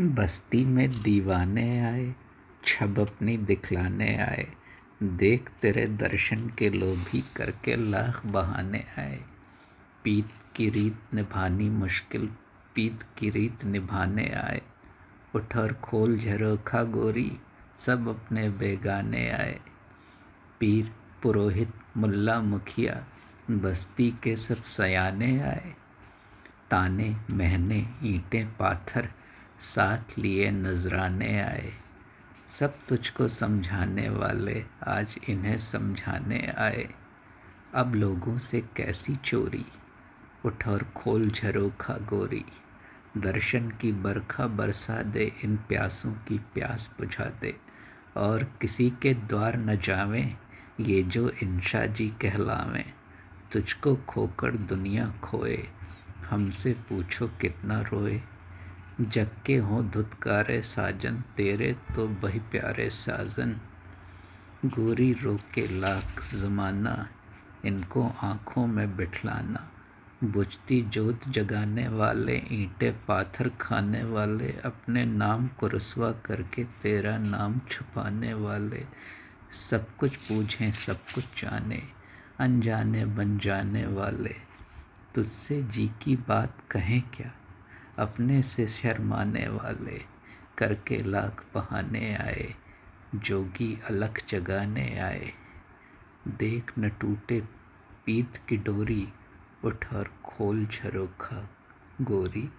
बस्ती में दीवाने आए, छब अपनी दिखलाने आए, देख तेरे दर्शन के लोभी करके लाख बहाने आए। पीत की रीत निभानी मुश्किल, पीत की रीत निभाने आए। उठर खोल झरोखा गोरी, सब अपने बेगाने आए। पीर, पुरोहित, मुल्ला मुखिया, बस्ती के सब सयाने आए। ताने, महने, ईंटें, पाथर साथ लिए नजराने आए। सब तुझको समझाने वाले आज इन्हें समझाने आए। अब लोगों से कैसी चोरी? उठ और खोल झरोखा गोरी। दर्शन की बरखा बरसा दे, इन प्यासों की प्यास बुझा दे। और किसी के द्वार न जावें, ये जो इंशा जी कहलावें। तुझको खोकर दुनिया खोए। हमसे पूछो कितना रोए। जग के हों धुतकारे साजन, तेरे तो बही प्यारे साजन। गोरी रोक लाख ज़माना, इनको आँखों में बिठलाना। बुझती जोत जगाने वाले, ईंटे पाथर खाने वाले, अपने नाम को रसवा करके तेरा नाम छुपाने वाले। सब कुछ पूछें, सब कुछ जाने, अनजाने बन जाने वाले। तुझसे जी की बात कहें क्या? अपने से शर्माने वाले करके लाख बहाने आए, जोगी अलख जगाने आए। देख न टूटे पीत की डोरी, उठ और खोल झरोखा गोरी।